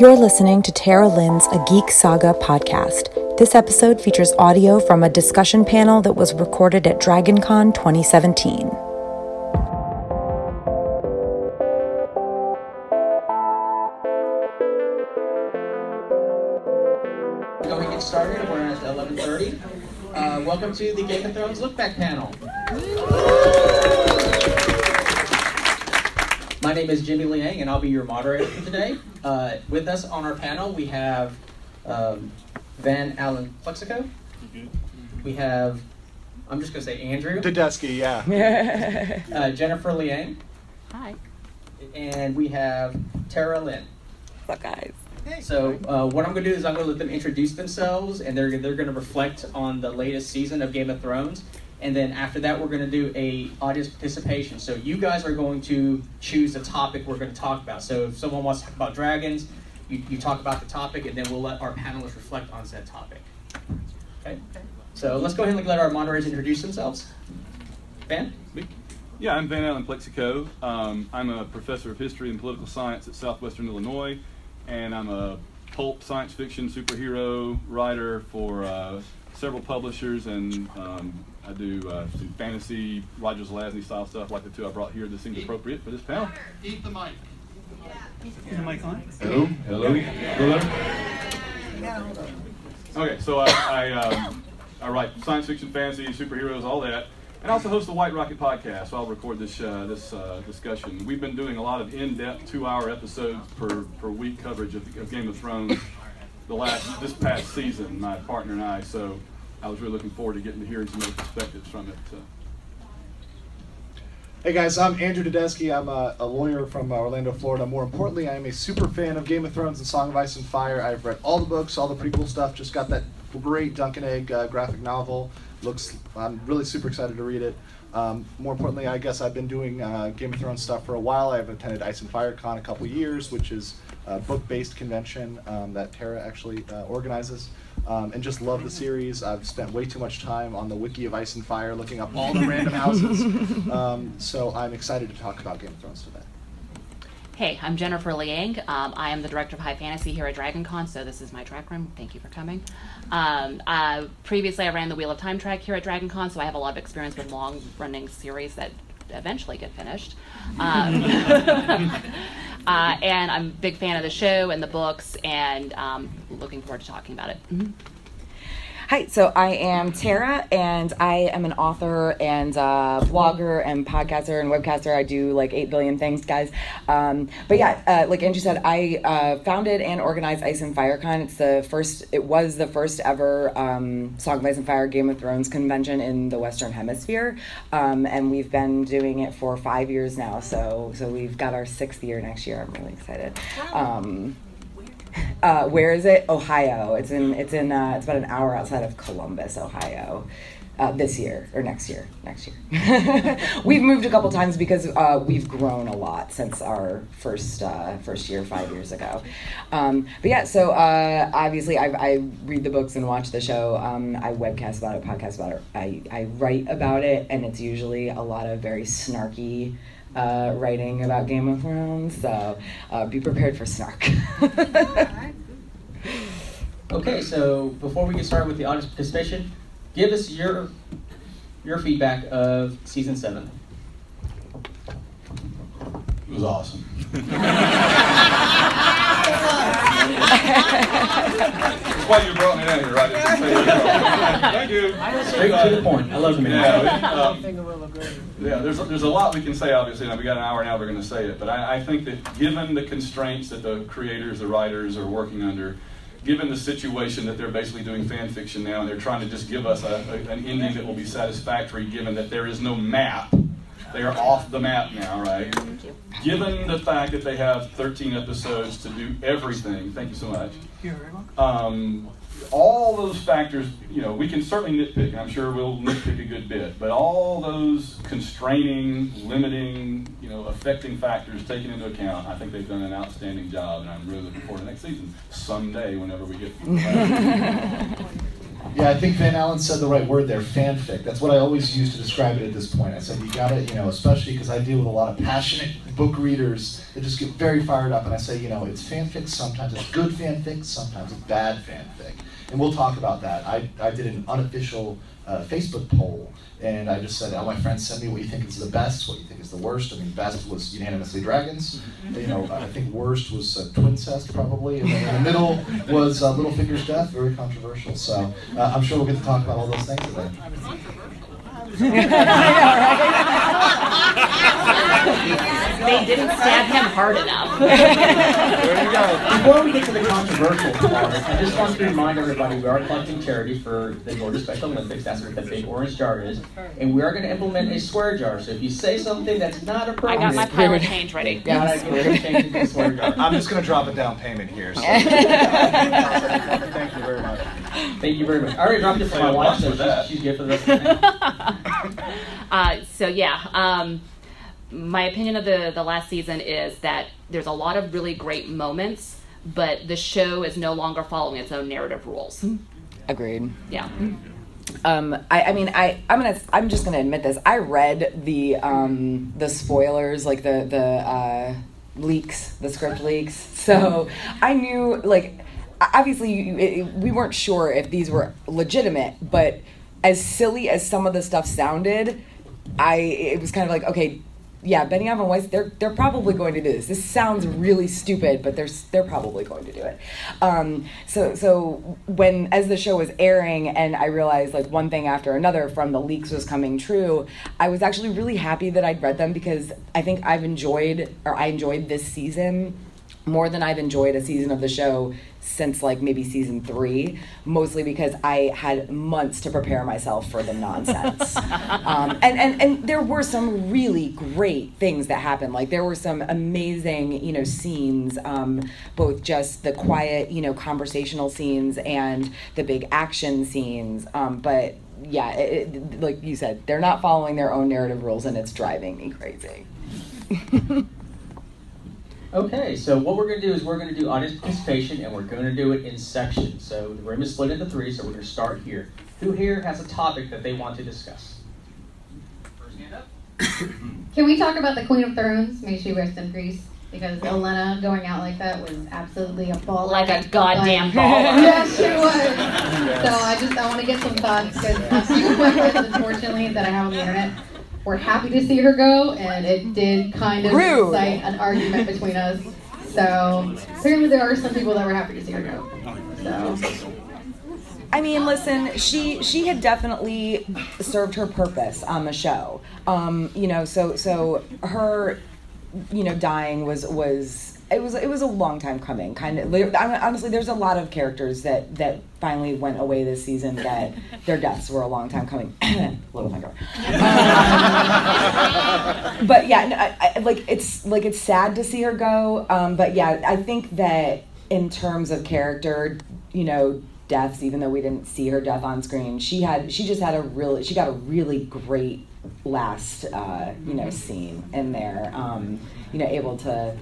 You're listening to Tara Lynn's A Geek Saga podcast. This episode features audio from a discussion panel that was recorded at DragonCon 2017. Go ahead and get started. We're at 11:30. Uh, welcome to the Game of Thrones Look Back panel. Name is Jimmy Liang, and I'll be your moderator for today. Uh, with us on our panel, we have um, Van Allen Plexico. We have, I'm just going to say Andrew, Tedeschi, yeah. uh, Jennifer Liang, Hi. and we have Tara Lynn. What's up, guys? So uh, what I'm going to do is I'm going to let them introduce themselves, and they're they're going to reflect on the latest season of Game of Thrones, and then after that we're going to do a audience participation. So you guys are going to choose the topic we're going to talk about. So if someone wants to talk about dragons, you, you talk about the topic, and then we'll let our panelists reflect on said topic. Okay. So let's go ahead and let our moderators introduce themselves. Van. Yeah, I'm Van Allen Plexico. Um, I'm a professor of history and political science at Southwestern Illinois, and I'm a pulp science fiction superhero writer for uh, several publishers, and um, I do uh, some fantasy Roger Zelazny style stuff like the two I brought here that seemed appropriate for this panel. Eat the mic. Is the mic on? Hello, hello, hello. Okay, so I, I, um, I write science fiction, fantasy, superheroes, all that, and I also host the White Rocket podcast. So I'll record this uh, this uh, discussion. We've been doing a lot of in-depth two-hour episodes per, per week coverage of, of Game of Thrones the last this past season. My partner and I. So I was really looking forward to getting to hearing some other perspectives from it. Uh, Hey guys, I'm Andrew Tedeschi. I'm a, a lawyer from uh, Orlando, Florida. More importantly, I am a super fan of Game of Thrones and Song of Ice and Fire. I've read all the books, all the prequel stuff. Just got that great Dunk and Egg uh, graphic novel. Looks, I'm really super excited to read it. Um, more importantly, I guess I've been doing uh, Game of Thrones stuff for a while. I've attended Ice and Fire Con a couple years, which is a book-based convention um, that Tara actually uh, organizes. Um, and just love the series. I've spent way too much time on the wiki of Ice and Fire looking up all the random houses. Um, so I'm excited to talk about Game of Thrones today. Hey, I'm Jennifer Liang. Um, I am the director of High Fantasy here at DragonCon, so this is my track room. Thank you for coming. Um, uh, previously, I ran the Wheel of Time track here at DragonCon, so I have a lot of experience with long-running series that eventually get finished. Um, uh, and I'm a big fan of the show and the books, and um, looking forward to talking about it. Mhm. Hi, so I am Tara, and I am an author and uh, blogger and podcaster and webcaster. I do like 8 billion things, guys. Um, but yeah, uh, like Andrew said, I uh, founded and organized Ice and FireCon. It's the first, it was the first ever um, Song of Ice and Fire Game of Thrones convention in the Western Hemisphere. Um, and we've been doing it for five years now. So, so we've got our sixth year next year. I'm really excited. Um, uh, where is it? Ohio. It's in. It's in. Uh, it's about an hour outside of Columbus, Ohio. Uh, this year or next year? Next year. we've moved a couple times because uh, we've grown a lot since our first uh, first year five years ago. Um, but yeah, so uh, obviously I, I read the books and watch the show. Um, I webcast about it, podcast about it. I, I write about it, and it's usually a lot of very snarky uh, writing about Game of Thrones. So uh, be prepared for snark. Okay, so before we get started with the audience participation, give us your your feedback of season seven. It was awesome. That's why you brought me down here, right? Just to say that. Thank you. Straight to the point. I love the Yeah, man. we, um, yeah, there's, there's a lot we can say, obviously, and we got an hour now, we're going to say it. But I, I think that given the constraints that the creators, the writers are working under, given the situation that they're basically doing fan fiction now, and they're trying to just give us a, a, an ending that will be satisfactory, given that there is no map. They are off the map now, right? Given the fact that they have 13 episodes to do everything, thank you so much. Um, all those factors, you know, we can certainly nitpick. and I'm sure we'll nitpick a good bit, but all those constraining, limiting, you know, affecting factors taken into account, I think they've done an outstanding job, and I'm really looking forward to next season someday, whenever we get. Yeah, I think Van Allen said the right word there, fanfic. That's what I always use to describe it at this point. I said, you gotta, you know, especially because I deal with a lot of passionate book readers that just get very fired up, and I say, you know, it's fanfic sometimes, it's good fanfic, sometimes it's bad fanfic. And we'll talk about that. I, I did an unofficial uh, Facebook poll, and I just said, all my friends, send me what you think is the best, what you think is the worst. I mean, best was unanimously dragons. You know, I think worst was uh, twincest probably, and then in the middle was uh, Littlefinger's death, very controversial. So uh, I'm sure we'll get to talk about all those things today. They didn't stab him hard enough. There you go. Before we get to the controversial part, I just want to remind everybody we are collecting charity for the Georgia Special Olympics. That's what the big orange jar is. And we are going to implement a swear jar. So if you say something that's not appropriate, I appropriate, got my pile of change ready. gotta get it changed into a swear jar. I'm just going to drop a down payment here. So. Thank you very much. Thank you very much. I already dropped it for my Say wife, so with that. she's, she's good for the rest of the night. Uh, so yeah, um, my opinion of the the last season is that there's a lot of really great moments, but the show is no longer following its own narrative rules. Agreed. Yeah. Um, I, I mean, I, I'm gonna, I'm just gonna admit this. I read the, um, the spoilers, like the, the uh, leaks, the script leaks. So I knew, like, obviously, you- it, we weren't sure if these were legitimate, but as silly as some of the stuff sounded, I, it was kind of like, okay, yeah, Benioff and Weiss, they're they're probably going to do this. This sounds really stupid, but they're they're probably going to do it. Um, so so when as the show was airing, and I realized like one thing after another from the leaks was coming true, I was actually really happy that I'd read them because I think I've enjoyed or I enjoyed this season more than I've enjoyed a season of the show since like maybe season three, mostly because I had months to prepare myself for the nonsense. um, and, and, and there were some really great things that happened. Like there were some amazing, you know, scenes, um, both just the quiet, you know, conversational scenes and the big action scenes. Um, but yeah, it, it, like you said, they're not following their own narrative rules and it's driving me crazy. Okay, so what we're going to do is we're going to do audience participation, and we're going to do it in sections. So the room is split into three, so we're going to start here. Who here has a topic that they want to discuss? First hand up. Can we talk about the Queen of Thorns? May she rest in peace. Because Olenna going out like that was absolutely a ball. Like a goddamn Like- baller. yes, she was. So I just I want to get some thoughts because a few of my friends, unfortunately, that I have on the internet, were happy to see her go, and it did kind of Rude. incite an argument between us. So apparently, there are some people that were happy to see her go. So I mean, listen, she she had definitely served her purpose on the show. Um, you know, so so her, you know, dying was was it was it was a long time coming. Kind of honestly, there's a lot of characters that that finally went away this season that their deaths were a long time coming. Littlefinger. Um, but yeah, no, I, I, like it's like it's sad to see her go. Um, but yeah, I think that in terms of character, you know, deaths, even though we didn't see her death on screen, she had she just had a really she got a really great last uh, you know scene in there. Um, you know, able to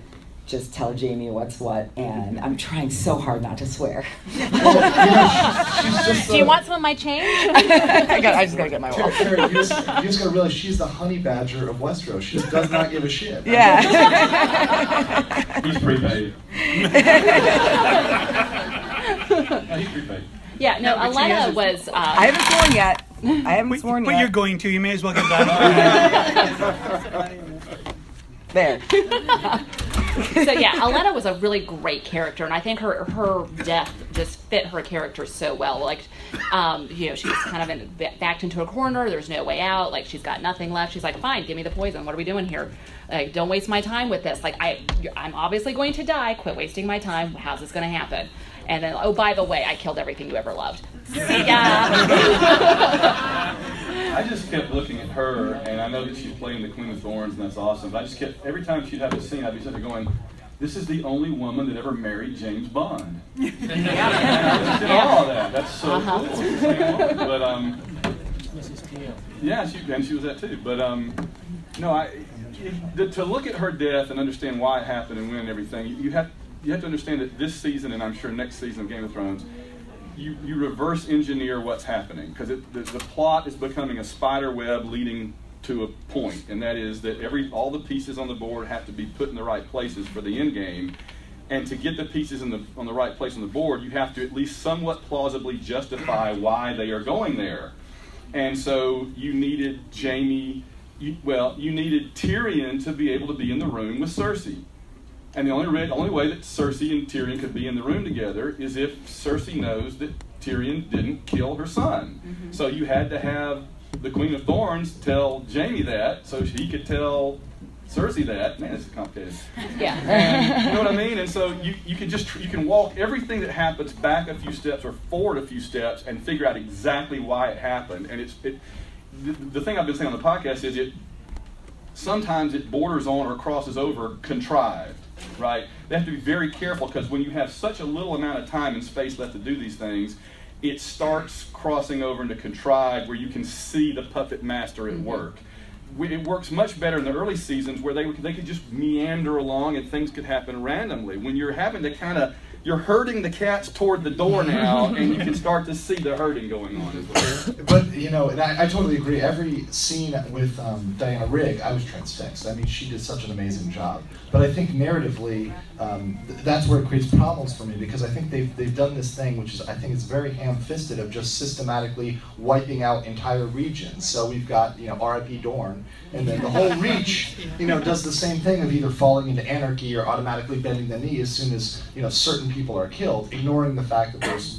just tell Jaime what's what, and I'm trying so hard not to swear. She's just, Do you want some of my change? I, got, I just gotta get my Terry, Terry, you just, you just gotta realize she's the honey badger of Westeros. She just does not give a shit. Yeah. He's prepaid. No, he's prepaid. yeah, no, No, but she Olenna was. Uh, I haven't sworn yet. I haven't But, sworn but yet. But you're going to. You may as well get that. there. so yeah, Olenna was a really great character, and I think her her death just fit her character so well. Like, um, you know, she's kind of in, backed into a corner. There's no way out. Like, she's got nothing left. She's like, "Fine, give me the poison. What are we doing here? Like, don't waste my time with this. Like, I I'm obviously going to die. Quit wasting my time. How's this going to happen?" And then, oh, by the way, I killed everything you ever loved. See ya. I just kept looking at her, and I know that she's playing the Queen of Thorns, and that's awesome. But I just kept every time she'd have a scene, I'd be sitting there going, "This is the only woman that ever married James Bond." and I just did all of that. That's so Uh-huh. cool. It's the same woman. But um, yeah, she and she was that too. But um, no, I the, to look at her death and understand why it happened and when and everything, you have you have to understand that this season, and I'm sure next season of Game of Thrones, you, you reverse engineer what's happening because the, the plot is becoming a spider web leading to a point, and that is that every all the pieces on the board have to be put in the right places for the end game. And to get the pieces in the, on the right place on the board, you have to at least somewhat plausibly justify why they are going there. And so you needed you, well, you needed Tyrion to be able to be in the room with Cersei. And the only, only way that Cersei and Tyrion could be in the room together is if Cersei knows that Tyrion didn't kill her son. Mm-hmm. So you had to have the Queen of Thorns tell Jaime that so he could tell Cersei that. Man, it's complicated. Yeah. And, you know what I mean? And so you, you can just you can walk everything that happens back a few steps or forward a few steps and figure out exactly why it happened. And it's it. The, the thing I've been saying on the podcast is it sometimes it borders on or crosses over contrived right? They have to be very careful because when you have such a little amount of time and space left to do these things, it starts crossing over into contrived where you can see the puppet master at mm-hmm. work. It works much better in the early seasons where they, they could just meander along and things could happen randomly. When you're having to kind of you're herding the cats toward the door now, and you can start to see the herding going on well. But you know, and I, I totally agree. Every scene with um, Diana Rigg, I was transfixed. I mean, she did such an amazing job. But I think narratively, um, th- that's where it creates problems for me because I think they've they've done this thing, which is I think it's very ham-fisted of just systematically wiping out entire regions. So we've got you know R.I.P. Dorne, and then the whole Reach, you know, does the same thing of either falling into anarchy or automatically bending the knee as soon as you know certain people are killed, ignoring the fact that there's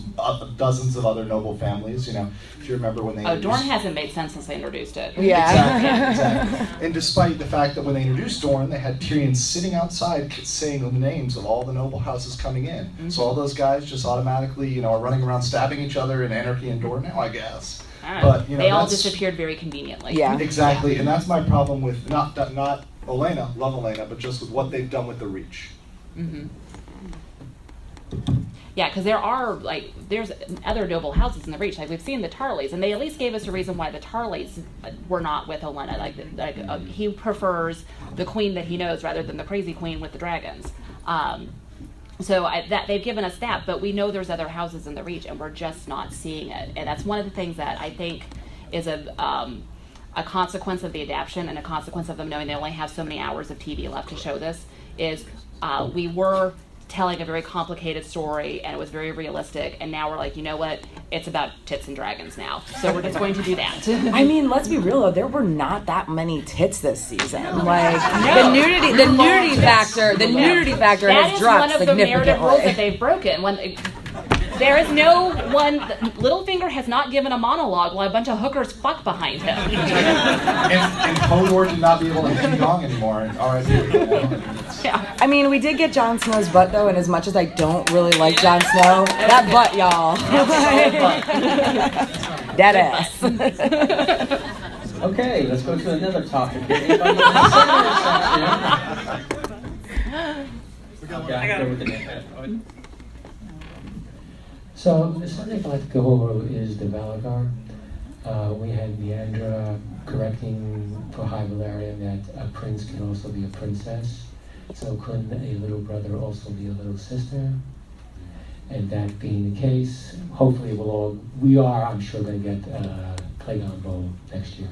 dozens of other noble families. You know, if you remember when they oh, Dorne hasn't made sense since they introduced it. Yeah, exactly, exactly. And despite the fact that when they introduced Dorne, they had Tyrion sitting outside saying the names of all the noble houses coming in. Mm-hmm. So all those guys just automatically, you know, are running around stabbing each other in anarchy and Dorne now, I guess. But you know, they all disappeared very conveniently. Yeah, exactly, yeah. and that's my problem with not not Olenna, love Olenna, but just with what they've done with the Reach. Mm-hmm. Yeah, because there are like there's other noble houses in the Reach. Like we've seen the Tarleys, and they at least gave us a reason why the Tarleys were not with Olenna. Like, like uh, he prefers the queen that he knows rather than the crazy queen with the dragons. Um, so I, that they've given us that, but we know there's other houses in the Reach, and we're just not seeing it. And that's one of the things that I think is a um, a consequence of the adaptation and a consequence of them knowing they only have so many hours of TV left to show this. Is uh, we were telling a very complicated story and it was very realistic and now we're like you know what? It's about tits and dragons now. So we're just going to do that. I mean let's be real though there were not that many tits this season. Like no. the nudity the nudity factor the nudity factor that has dropped one of the narrative rules that they've broken. When there is no one. Littlefinger has not given a monologue while a bunch of hookers fuck behind him. and, and Hodor did not be able to pee dong anymore. And Yeah. I mean, we did get Jon Snow's butt though, and as much as I don't really like Jon Snow, that butt, y'all. Dead ass. okay, let's go to another topic. Okay, I got it. So the subject I'd like to go over is the Valonqar. Uh, we had Meandra correcting for High Valyrian that a prince can also be a princess. So couldn't a little brother also be a little sister? And that being the case, hopefully we'll all, we are, I'm sure, going to get uh, Clegane Bowl next year.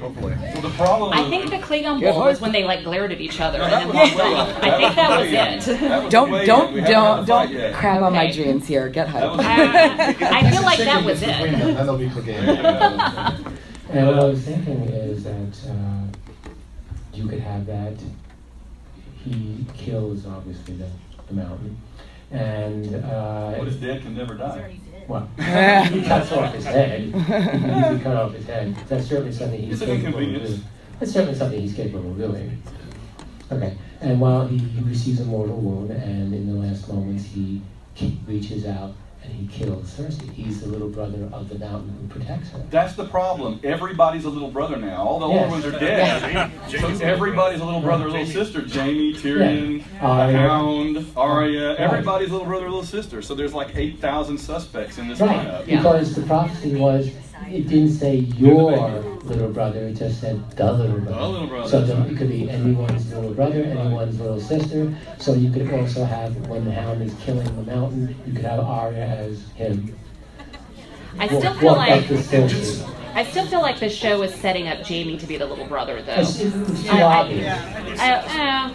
Hopefully. Well, the problem. I think the Clegane Bowl was when they like glared at each other no, and then. I think that was it. That don't don't don't don't crap on my dreams here. Get hype. Uh, I feel like that was it. That'll be Clegane. And what I was thinking is that uh, you could have that. He kills obviously the, the mountain, and uh, what is dead can never die. Well, he cuts off his head. He can cut off his head. That's certainly something he's it's capable of doing. That's certainly something he's capable of doing. Okay, and while he, he receives a mortal wound, and in the last moments he reaches out and he kills Cersei. He's the little brother of the mountain who protects her. That's the problem. Everybody's a little brother now. All the yes. older ones are dead. so everybody's a little brother, little sister. Jaime, Tyrion, yeah. the Hound, Arya. Everybody's a little brother, little sister. So there's like 8,000 suspects in this right. lineup. Because the prophecy was it didn't say your little brother, it just said the little brother. The little brother. So it could be anyone's little brother, anyone's little sister. So you could also have, when the hound is killing the mountain, you could have Arya as him, I still walk, feel walk like back to I still feel like the show is setting up Jaime to be the little brother, though. It's, it's too I- I- obvious. I, uh,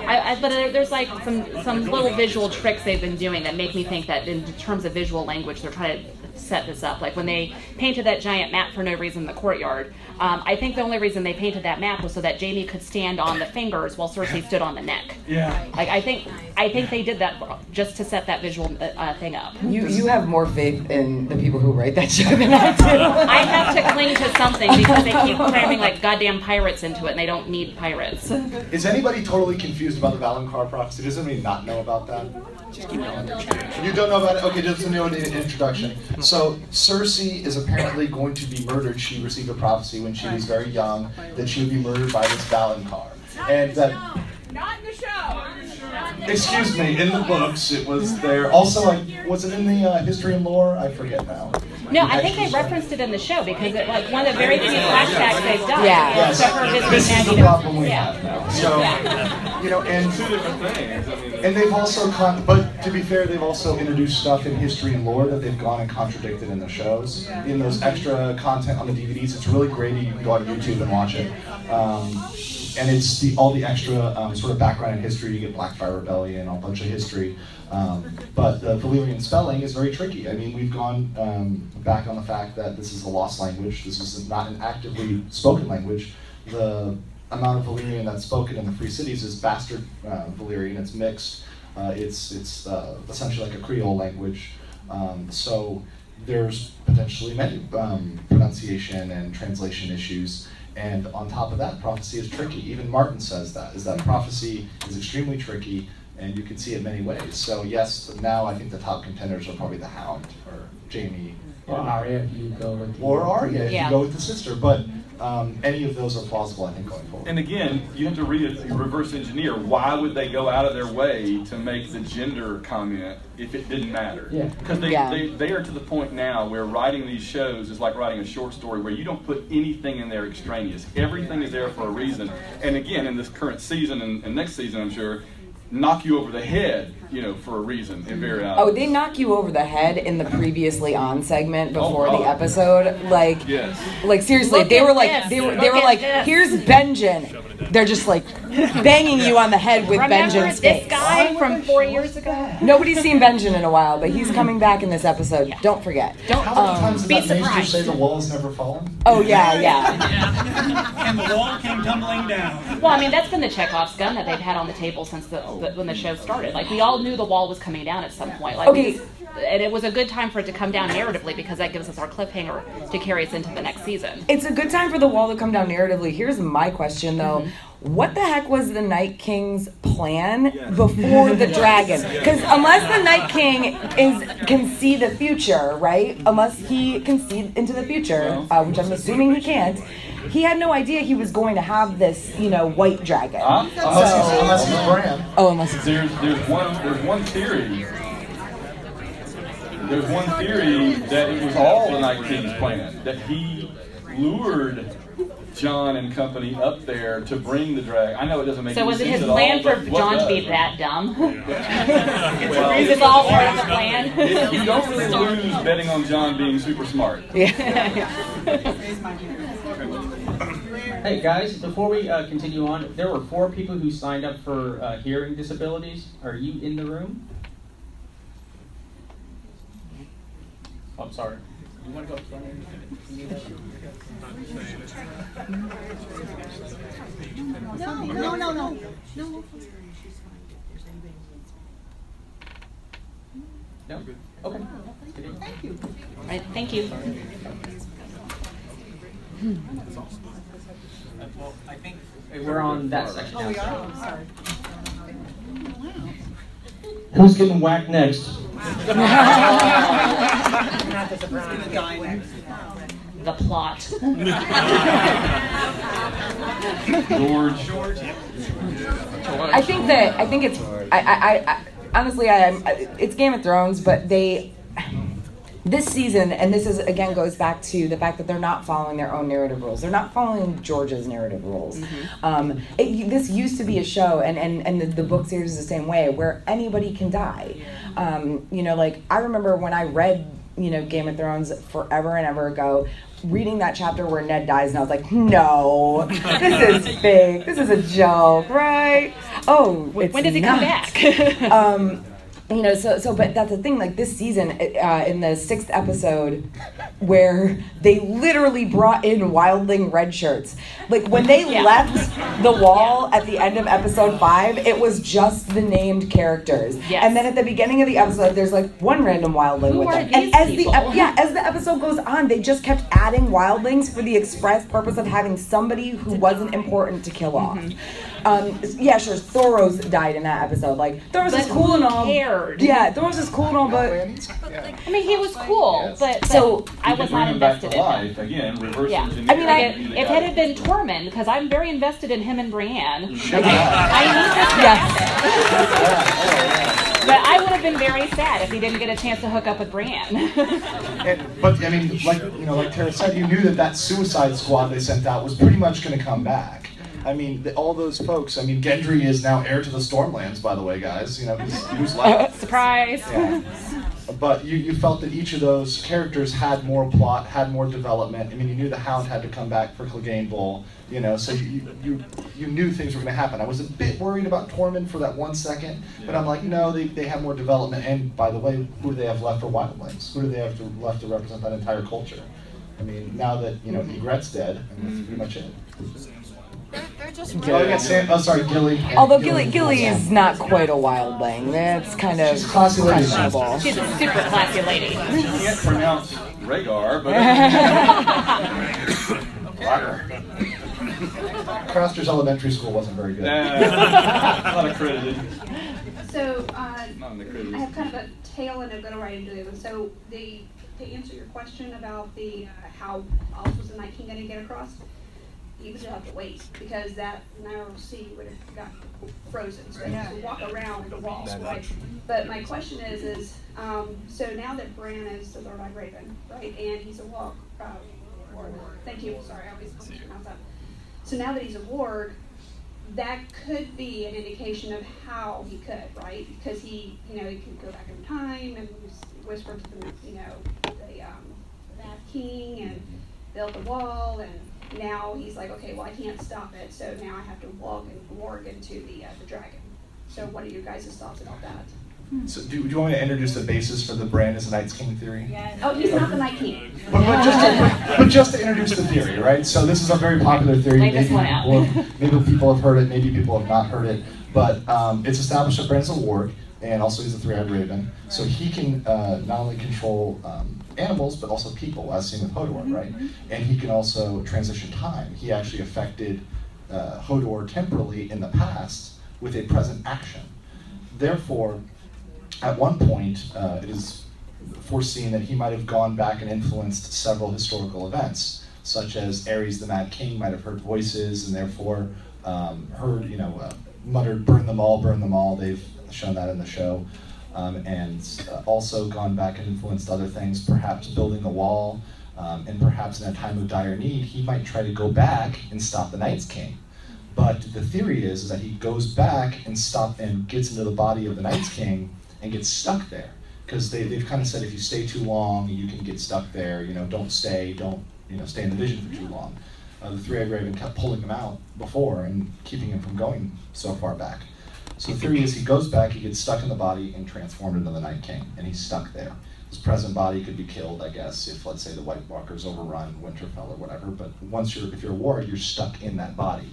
I, I, but there's like some some little visual tricks they've been doing that make me think that in terms of visual language, they're trying to set this up. Like when they painted that giant map for no reason in the courtyard. Um, I think the only reason they painted that map was so that Jaime could stand on the fingers while Cersei stood on the neck. Yeah. Like I think I think they did that just to set that visual uh, uh, thing up. You you have more faith in the people who write that show than I do. I have to cling to something because they keep cramming like goddamn pirates into it, and they don't need pirates. Is anybody totally confused about the Valonqar prophecy? Does anybody not know about that? You don't know about it? Okay, just a new introduction. So Cersei is apparently going to be murdered. She received a prophecy when she was very young that she would be murdered by this Valonqar. And that Not in the show. Excuse me, in the books it was there. Also, like, was it in the uh, history and lore? I forget now. No, I think they referenced it in the show because it like one of the very few flashbacks they've done. Yeah. is to her This is the problem we yeah. have now. So, Yeah. You know, and Two different things. I mean, and they've also, con- but to be fair, they've also introduced stuff in history and lore that they've gone and contradicted in the shows. In those extra content on the DVDs, it's really great. You can go on YouTube and watch it. Um, and it's the all the extra um, sort of background in history. You get Blackfire Rebellion, a bunch of history. Um, but the Valyrian spelling is very tricky. I mean, we've gone um, back on the fact that this is a lost language. This is not an actively spoken language. The amount of Valyrian that's spoken in the Free Cities is bastard uh, Valyrian. It's mixed. Uh, it's it's uh, essentially like a Creole language. Um, so there's potentially many um, pronunciation and translation issues. And on top of that, prophecy is tricky. Even Martin says that, is that prophecy is extremely tricky, and you can see it many ways. So yes, now I think the top contenders are probably the Hound, or Jaime, Or Arya, if you go with the, or Arya if Yeah. you go with the sister. But um, any of those are plausible, I think, going forward. And again, you have to read it, reverse engineer. Why would they go out of their way to make the gender comment if it didn't matter? Yeah. Because they, Yeah. they, they are to the point now where writing these shows is like writing a short story where you don't put anything in there extraneous. Everything is there for a reason. And again, in this current season and, and next season, I'm sure, knock you over the head, you know, for a reason and very mm-hmm. Oh, they knock you over the head in the previously on segment oh, before Oh, the oh. episode. Like, Yes. like seriously, Look they were like, this. they were, they were like, this. here's Benjen. They're just like banging you on the head with Remember Benjen's this face. guy from four years ago? Nobody's seen Benjen in a while, but he's coming back in this episode. Don't forget. Don't How many Um, times be that maester surprised. say the walls never fallen? Oh yeah, yeah. And the wall came tumbling down. Well, I mean, that's been the Chekhov's gun that they've had on the table since the, the when the show started. Like we all knew the wall was coming down at some point. Like, Okay. And it was a good time for it to come down narratively because that gives us our cliffhanger to carry us into the next season. It's a good time for the wall to come down narratively. Here's my question though. Mm-hmm. What the heck was the Night King's plan before the dragon? Because unless the Night King is can see the future, right? Unless he can see into the future, uh, which I'm assuming he can't, he had no idea he was going to have this, you know, white dragon. Huh? Unless he's, unless he's Bran. Oh, unless it's There's there's one there's one theory. There's one theory that it was all the Night King's plan. That he lured Jon and company up there to bring the dragon. I know it doesn't make sense. So was it his at all, plan for but what Jon to be that dumb? Well, Is this all part of the plan? it- you don't really lose betting on Jon being super smart. Hey guys, before we uh, continue on, there were four people who signed up for uh, hearing disabilities. Are you in the room? I'm sorry. You want to go up? No, no, no, no. No. No. Okay. Thank you. Right, thank you. Well, I think we're on that section now. Oh, we are, I'm sorry. Who's getting whacked next? The guy next. The plot. George. I think that I think it's I, I, I honestly I am it's Game of Thrones, but they this season and this is again goes back to the fact that they're not following their own narrative rules. They're not following George's narrative rules. Um, it, this used to be a show, and and and the, the book series is the same way, where anybody can die. Um, you know, like I remember when I read you know, Game of Thrones forever and ever ago. Reading that chapter where Ned dies, and I was like, no, this is fake. This is a joke, right? Oh, when does he come back? um, you know, so so, but that's the thing. Like this season, uh, in the sixth episode, where they literally brought in wildling red shirts. Like when they Yeah. left the wall at the end of episode five, it was just the named characters. Yes. And then at the beginning of the episode, there's like one random wildling Who with are them. And as the people? ep- yeah, as the episode goes on, they just kept adding wildlings for the express purpose of having somebody who wasn't important to kill off. Mm-hmm. Um, yeah, sure. Thoros died in that episode. Like Thoros But is cool who and all. cared? Yeah, Thoros is cool and all, but I mean, he was cool, but, but So- I was not bring him back invested to in him. life again, reverse Yeah. I mean, I- if, Be the if guy it had been Tormund, because I'm very invested in him and Brienne. Should Okay. I need this to Yes. But I would have been very sad if he didn't get a chance to hook up with Brienne. And, but I mean, like you know, like Tara said, you knew that that Suicide Squad they sent out was pretty much going to come back. I mean, the, all those folks. I mean, Gendry is now heir to the Stormlands, by the way, guys. You know, who's, who's left. Surprise. Yeah. But you, you felt that each of those characters had more plot, had more development. I mean, you knew the Hound had to come back for Clegane Bowl, you know, so you, you, you knew things were going to happen. I was a bit worried about Tormund for that one second, but I'm like, no, they, they have more development. And by the way, who do they have left for Wildlings? Who do they have to, left to represent that entire culture? I mean, now that, you know, Ygritte's dead, I mean, that's pretty much it. Mm-hmm. They're just Oh, yeah, Sam, oh, sorry, Gilly. although Gilly Gilly is not quite a wildling. That's kind of She's a classy lady. questionable. She's a super classy lady. I can't pronounce Rhaegar, but Rhaegar. Craster's Elementary School wasn't very good. Nah, not accredited. So, uh, Not in the I have kind of a tail and I'm going to right into it. So, the to answer your question about the uh, how else was the Night King going to get across, you would have to wait because that narrow sea would have got frozen. So you have to walk around the walls, right? But my question is, is um, so now that Bran is the Lord Eye Raven, right, and he's a walk. Uh. Thank you. Sorry, I always pronounce that. So now that he's a warg, that could be an indication of how he could, right? Because he, you know, he could go back in time and whisper to the, you know, the, um, the Mad King and build the wall, and now he's like, okay, well, I can't stop it, so now I have to walk and warg into the uh, the dragon. So, what are your guys' thoughts about that? So do, do you want me to introduce the basis for the Bran as a Night's King theory? Yes. Oh, he's not the Night King. But, but, just to, but, but just to introduce the theory, right? So this is a very popular theory. Lay this maybe, one out. people have, maybe people have heard it, maybe people have not heard it. But um, it's established that Bran's a warg, and also he's a three-eyed raven. So he can uh, not only control um, animals, but also people, as seen with Hodor, right? And he can also transition time. He actually affected uh, Hodor temporally in the past with a present action. Therefore, at one point, uh, it is foreseen that he might have gone back and influenced several historical events, such as Aerys the Mad King might have heard voices and therefore um, heard, you know, uh, muttered, burn them all, burn them all. They've shown that in the show. Um, and uh, also gone back and influenced other things, perhaps building a wall, um, and perhaps in a time of dire need, he might try to go back and stop the Night's King. But the theory is, is that he goes back and stop and gets into the body of the Night's King and gets stuck there. Because they, they've kind of said if you stay too long, you can get stuck there. You know, don't stay, don't you know, stay in the vision for too long. Uh, the three-eyed raven kept pulling him out before and keeping him from going so far back. So the theory is he goes back, he gets stuck in the body and transformed into the Night King, and he's stuck there. His present body could be killed, I guess, if let's say the White Walkers overrun Winterfell or whatever. But once you're, if you're a warrior, you're stuck in that body.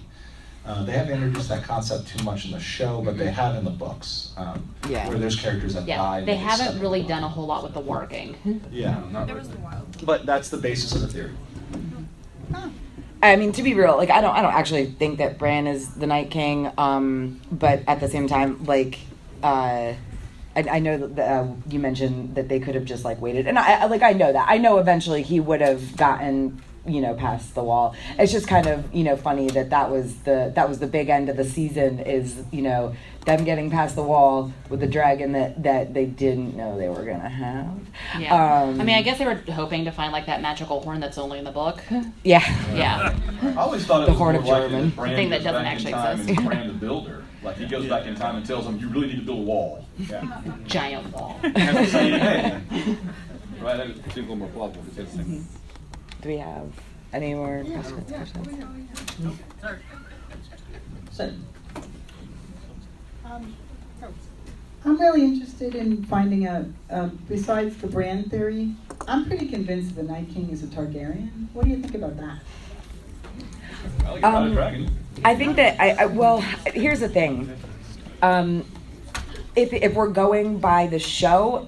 Uh, they haven't introduced that concept too much in the show, but they have in the books, um, Yeah. where there's characters that die. Yeah, and they haven't really the done a whole lot with the warging. Yeah, Not There really. was the wild. but that's the basis of the theory. I mean, to be real, like I don't, I don't actually think that Bran is the Night King. Um, but at the same time, like, uh, I, I know that uh, you mentioned that they could have just like waited, and I, I like I know that. I know eventually he would have gotten, you know, past the wall. It's just kind of you know funny that that was the that was the big end of the season is you know them getting past the wall with the dragon that that they didn't know they were gonna have. Yeah. Um, I mean, I guess they were hoping to find like that magical horn that's only in the book. Yeah. Yeah. I always thought it The was Horn of likely Jordan. that The thing that doesn't actually exist. and Bran the builder. Like he goes back in time and tells him, "You really need to build a wall." Yeah. Giant wall. And they say, "Hey, Right, that seems a little more plausible. if it's the same. Do we have any more questions? questions? Um, I'm really interested in finding out, uh, besides the Bran theory, I'm pretty convinced the Night King is a Targaryen. What do you think about that? I like about a Um. I think that I, I well, here's the thing. Um, if if we're going by the show,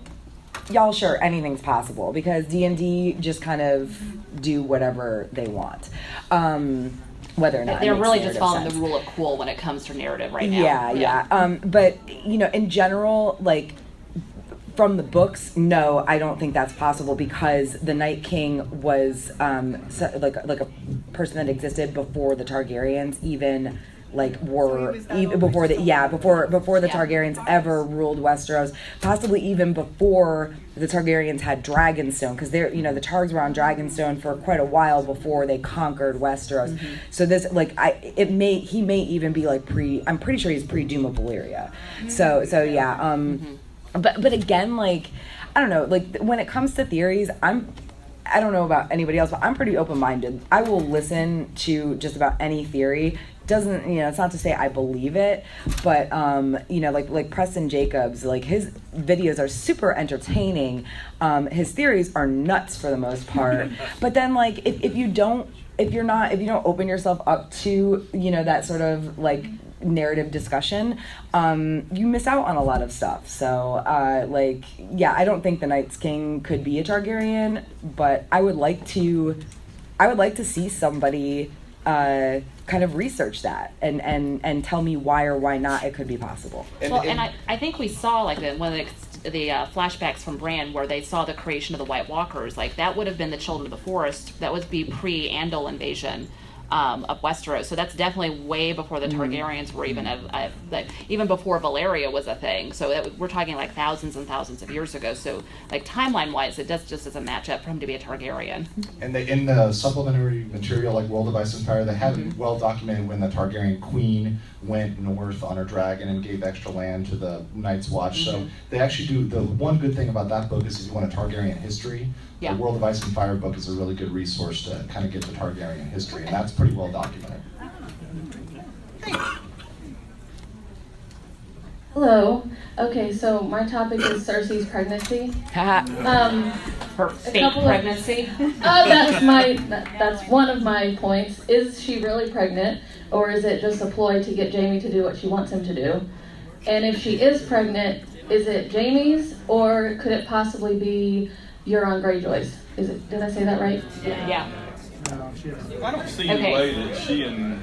y'all sure anything's possible because D and D just kind of do whatever they want, um, whether or not They're really just following sense. the rule of cool when it comes to narrative right now. Yeah, yeah. Um, but you know, in general, like from the books, no, I don't think that's possible because the Night King was um, so, like like a person that existed before the Targaryens even like were even before the yeah before before the Targaryens ever ruled Westeros, possibly even before the Targaryens had Dragonstone because they're you know the Targs were on Dragonstone for quite a while before they conquered Westeros. So this like I it may he may even be like pre I'm pretty sure he's pre Doom of Valyria. So so yeah um but but again like I don't know like when it comes to theories I'm I don't know about anybody else, but I'm pretty open minded. I will listen to just about any theory. Doesn't you know? It's not to say I believe it, but um, you know, like like Preston Jacobs, like his videos are super entertaining. Um, his theories are nuts for the most part. but then like if, if you don't if you're not if you don't open yourself up to you know that sort of like narrative discussion um, you miss out on a lot of stuff so uh, like yeah i don't think the night's king could be a targaryen but i would like to i would like to see somebody uh, kind of research that and and and tell me why or why not it could be possible well, and I, I think we saw like the, one of the, the uh, flashbacks from Bran where they saw the creation of the White Walkers. Like that would have been the Children of the Forest. That would be pre Andal invasion. Um, of Westeros, so that's definitely way before the Mhm. Targaryens were even a, a like even before Valyria was a thing. So that, we're talking like thousands and thousands of years ago. So like timeline wise, it does just doesn't match up for him to be a Targaryen. And they, in the supplementary material, like World of Ice and Fire, they have it well documented when the Targaryen queen went north on her dragon and gave extra land to the Night's Watch. So Mhm. they actually do. The one good thing about that book is if you want a Targaryen history, Yeah. the World of Ice and Fire book is a really good resource to kind of get the Targaryen history, and that's pretty well documented. Hello. Okay, so my topic is Cersei's pregnancy. um, Her fake couple of- pregnancy. uh, that's my. That, that's one of my points. Is she really pregnant, or is it just a ploy to get Jaime to do what she wants him to do? And if she is pregnant, is it Jaime's, or could it possibly be Euron Greyjoy's? Is it? Did I say that right? Yeah. I don't see Okay. any way that she and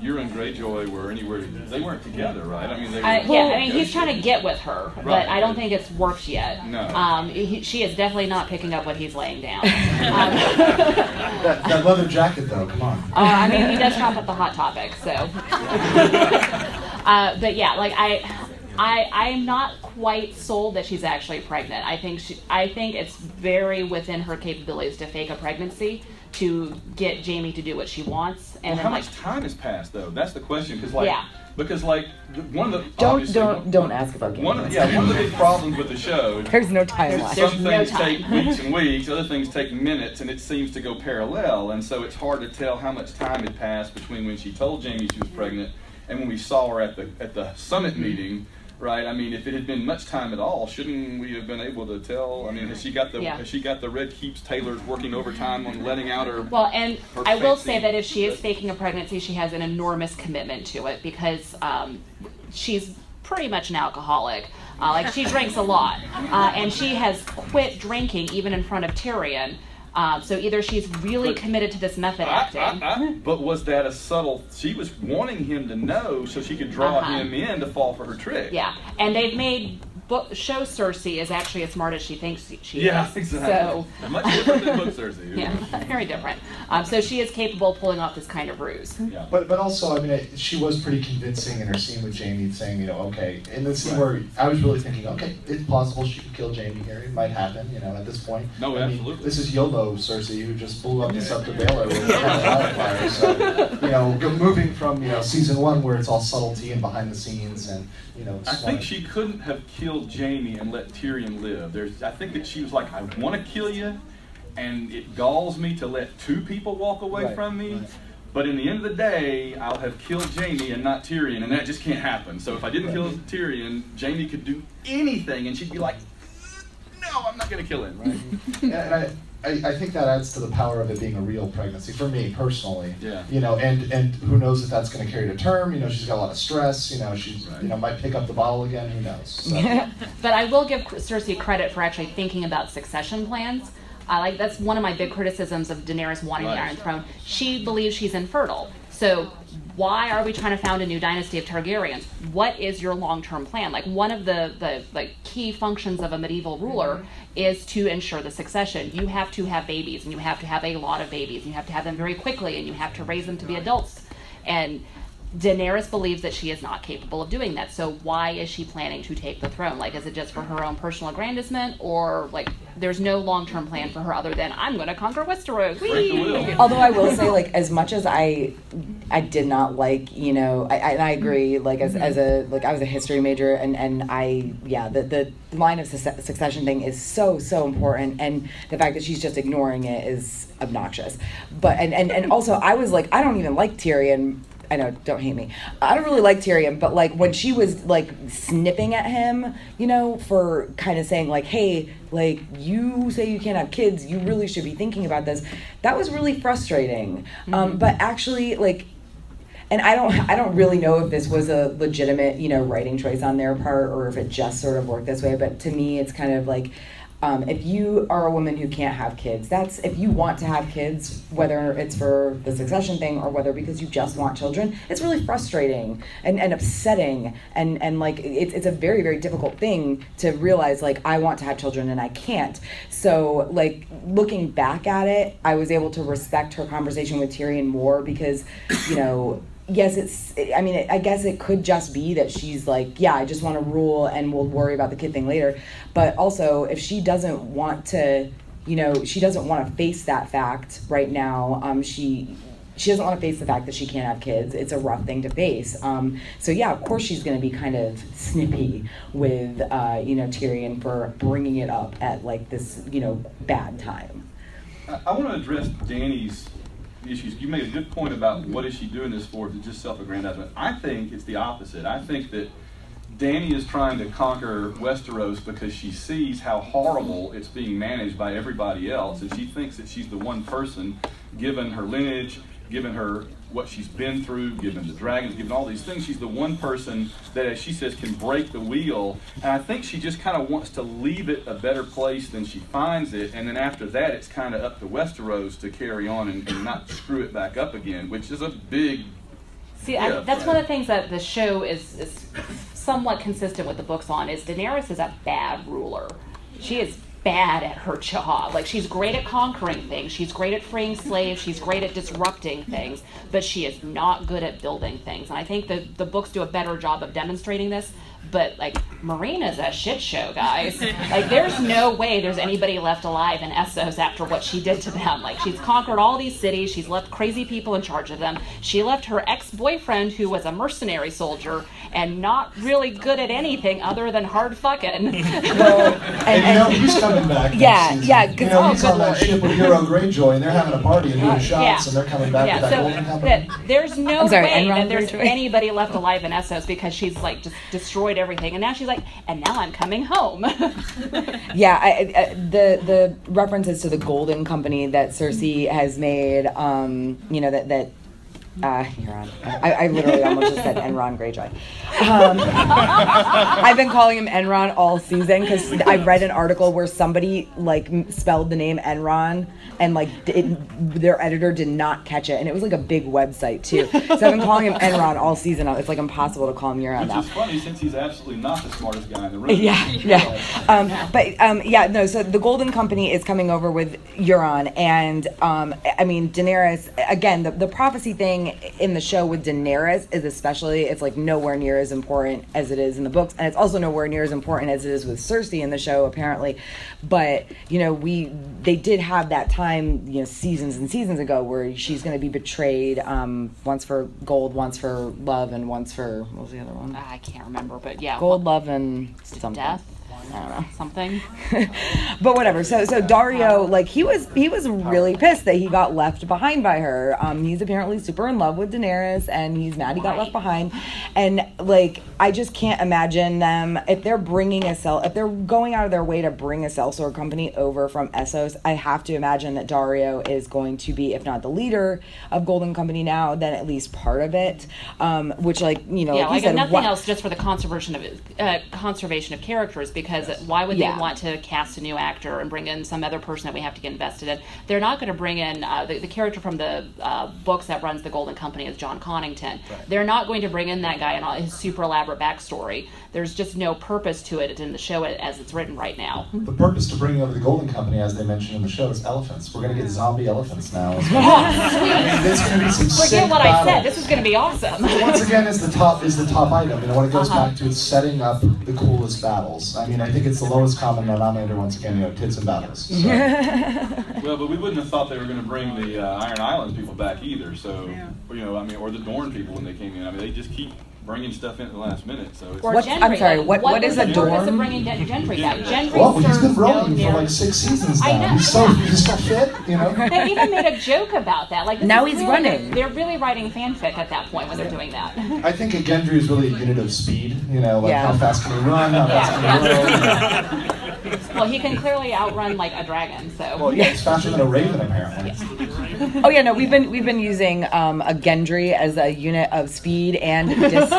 Euron Greyjoy were anywhere. They weren't together, right? I mean, they were. Uh, yeah, I mean, he's trying to get with her, but I don't think it's worked yet. No. Um, he, she is definitely not picking up what he's laying down. Um, That, that leather jacket, though, come on. uh, I mean, he does talk about the hot topic, so. uh, but yeah, like I, I, I'm not quite sold that she's actually pregnant. I think she, I think it's very within her capabilities to fake a pregnancy to get Jaime to do what she wants, and well, then how like, much time has passed though? That's the question. Because like, Yeah. because like one of the don't don't don't ask about Game One of of, yeah, one of the big problems with the show. There's no timeline. is There's Some no things time. take weeks and weeks, other things take minutes, and it seems to go parallel. And so it's hard to tell how much time had passed between when she told Jaime she was pregnant and when we saw her at the at the summit meeting. Right. I mean, if it had been much time at all, shouldn't we have been able to tell? I mean, has she got the Yeah. has she got the red keeps tailors working overtime on letting out her? Well, and her I will say that if she is faking a pregnancy, she has an enormous commitment to it because um, she's pretty much an alcoholic. Uh, like she drinks a lot, uh, and she has quit drinking even in front of Tyrion. Um, so either she's really But- committed to this method I- acting. I- I- but was that a subtle? She was wanting him to know so she could draw Uh-huh. him in to fall for her trick. Yeah, and they've made book, show Cersei is actually as smart as she thinks she Yeah, is. Yeah, exactly. So Much different than book Cersei. yeah, very different. Um, so she is capable of pulling off this kind of ruse. Yeah. But but also, I mean, it, she was pretty convincing in her scene with Jaime, saying, you know, okay, in the scene where I was really thinking, okay, it's possible she could kill Jaime here. It might happen, you know, at this point. No, I mean, absolutely. this is YOLO Cersei, who just blew up the Sept of Baelor with a wildfire. So, you know, moving from you know season one where it's all subtlety and behind the scenes and you know. I think she couldn't have killed kill Jaime and let Tyrion live. There's, I think that she was like, I want to kill you, and it galls me to let two people walk away Right, from me. right. But in the end of the day, I'll have killed Jaime and not Tyrion, and that just can't happen. So if I didn't kill Tyrion, Jaime could do anything, and she'd be like, "No, I'm not going to kill him." Right? and I, I, I think that adds to the power of it being a real pregnancy for me personally. Yeah. You know, and and who knows if that's going to carry to term? You know, she's got a lot of stress. You know, she's you know might pick up the bottle again. Who knows? So. but I will give Cersei credit for actually thinking about succession plans. I like that's one of my big criticisms of Daenerys wanting Right. the Iron Throne. She believes she's infertile. So why are we trying to found a new dynasty of Targaryens? What is your long-term plan? Like one of the the like key functions of a medieval ruler mm-hmm. is to ensure the succession. You have to have babies, and you have to have a lot of babies. You have to have them very quickly, and you have to raise them to be adults. And Daenerys believes that she is not capable of doing that. So why is she planning to take the throne? Like, is it just for her own personal aggrandizement, or like there's no long-term plan for her other than I'm going to conquer Westeros? Whee! Although I will say, like, as much as I, I did not like, you know, I, I, and I agree, like, as, as a, like, I was a history major, and, and I, yeah, the, the line of suc- succession thing is so, so important, and the fact that she's just ignoring it is obnoxious. But, and, and, and also, I was like, I don't even like Tyrion. I know, don't hate me. I don't really like Tyrion, but like when she was like snipping at him, you know, for kind of saying like, "Hey, like you say you can't have kids, you really should be thinking about this." That was really frustrating. Um, but actually, like and I don't I don't really know if this was a legitimate, you know, writing choice on their part or if it just sort of worked this way, but to me it's kind of like um, if you are a woman who can't have kids, that's if you want to have kids, whether it's for the succession thing or whether because you just want children, it's really frustrating and, and upsetting and, and like it's, it's a very, very difficult thing to realize like I want to have children and I can't. So like looking back at it, I was able to respect her conversation with Tyrion more because, you know, yes it's i mean i guess it could just be that she's like yeah i just want to rule and we'll worry about the kid thing later. But also if she doesn't want to you know she doesn't want to face that fact right now um she she doesn't want to face the fact that she can't have kids. It's a rough thing to face. Um so yeah of course she's going to be kind of snippy with uh you know tyrion for bringing it up at like this you know bad time. I, I want to address Dany's issues. You made a good point about what is she doing this for? Is it just self-aggrandizement? I think it's the opposite. I think that Dany is trying to conquer Westeros because she sees how horrible it's being managed by everybody else, and she thinks that she's the one person, given her lineage, given her what she's been through, given the dragons, given all these things, she's the one person that, as she says, can break the wheel. And I think she just kind of wants to leave it a better place than she finds it. And then after that, it's kind of up to Westeros to carry on and, and not screw it back up again, which is a big. See, I, that's one of the things that the show is, is somewhat consistent with the books on is Daenerys is a bad ruler. She is bad at her job. Like she's great at conquering things, she's great at freeing slaves, she's great at disrupting things, but she is not good at building things. And I think the the books do a better job of demonstrating this. But like Meereen's a shit show, guys. Like there's no way there's anybody left alive in Essos after what she did to them. Like she's conquered all these cities, she's left crazy people in charge of them. She left her ex-boyfriend who was a mercenary soldier and not really good at anything other than hard fucking. well, And, you know, he's coming back. next Yeah, season. yeah, You 'cause- know, oh, he's good on that ship with Hero Greyjoy, and they're having a party and doing shots, yeah. and they're coming back Yeah, to that so golden company. that there's no sorry, way that there's Greyjoy. anybody left alive in Essos because she's like just destroyed everything, and now she's like, and now I'm coming home. yeah, I, I, the the references to the Golden Company that Cersei has made, um, you know that that. Uh, Euron. I, I literally almost just said Enron Greyjoy. Um, I've been calling him Enron all season because I read an article where somebody like spelled the name Enron and like it, their editor did not catch it, and it was like a big website too. So I've been calling him Enron all season. It's like impossible to call him Euron Which now. is funny since he's absolutely not the smartest guy in the room. Yeah, yeah. Um, but um, yeah, no. So the Golden Company is coming over with Euron, and um, I mean Daenerys. Again, the, the prophecy thing in the show with Daenerys is especially it's like nowhere near as important as it is in the books, and it's also nowhere near as important as it is with Cersei in the show apparently. But you know, we they did have that time, you know, seasons and seasons ago where she's going to be betrayed um, once for gold, once for love, and once for what was the other one? I can't remember, but yeah, Gold, love, and something. death. I don't know. Something. but whatever. So so Daario, like he was he was really pissed that he got left behind by her. Um, he's apparently super in love with Daenerys, and he's mad he got left behind. And like I just can't imagine them if they're bringing a cell if they're going out of their way to bring a sellsword company over from Essos. I have to imagine that Daario is going to be, if not the leader of Golden Company now, then at least part of it. Um, which like you know, yeah, like like you said, nothing else, just for the conservation of uh, conservation of characters. Because why would Yeah. they want to cast a new actor and bring in some other person that we have to get invested in? They're not going to bring in uh, the, the character from the uh, books that runs the Golden Company is Jon Connington. They're not going to bring in that guy and all his super elaborate backstory. There's just no purpose to it in the show as it's written right now. The purpose to bringing over the Golden Company, as they mentioned in the show, is elephants. We're going to get zombie elephants now. as well. I mean, there's going to be some Forget sick what I said. This is going to be awesome. Once again, is the top is the top item. You know, when it goes Uh-huh. back to it's setting up the coolest battles. I mean, I think it's the lowest common denominator. Once again, you know, tits and battles. So. Well, but we wouldn't have thought they were going to bring the uh, Iron Islands people back either. So, or, you know, I mean, or the Dorne people when they came in. I mean, they just keep bringing stuff in at the last minute. So it's Or What's- I'm sorry, like, what- what was is the a purpose dorm? of bringing Gen- Gendry back? Gendry Well, he's serves been no rolling for like six seasons I now. know, He's so yeah. he's so fit. You know. They even made a joke about that. Like this Now is he's really- running. They're really writing fanfic at that point when they're doing that. I think a Gendry is really a unit of speed. You know, like Yeah. how fast can he run? How fast can he roll? well, he can clearly outrun like a dragon. So Well, yeah, he's faster than a raven apparently. Oh yeah, no, we've been we've been using um, a Gendry as a unit of speed and distance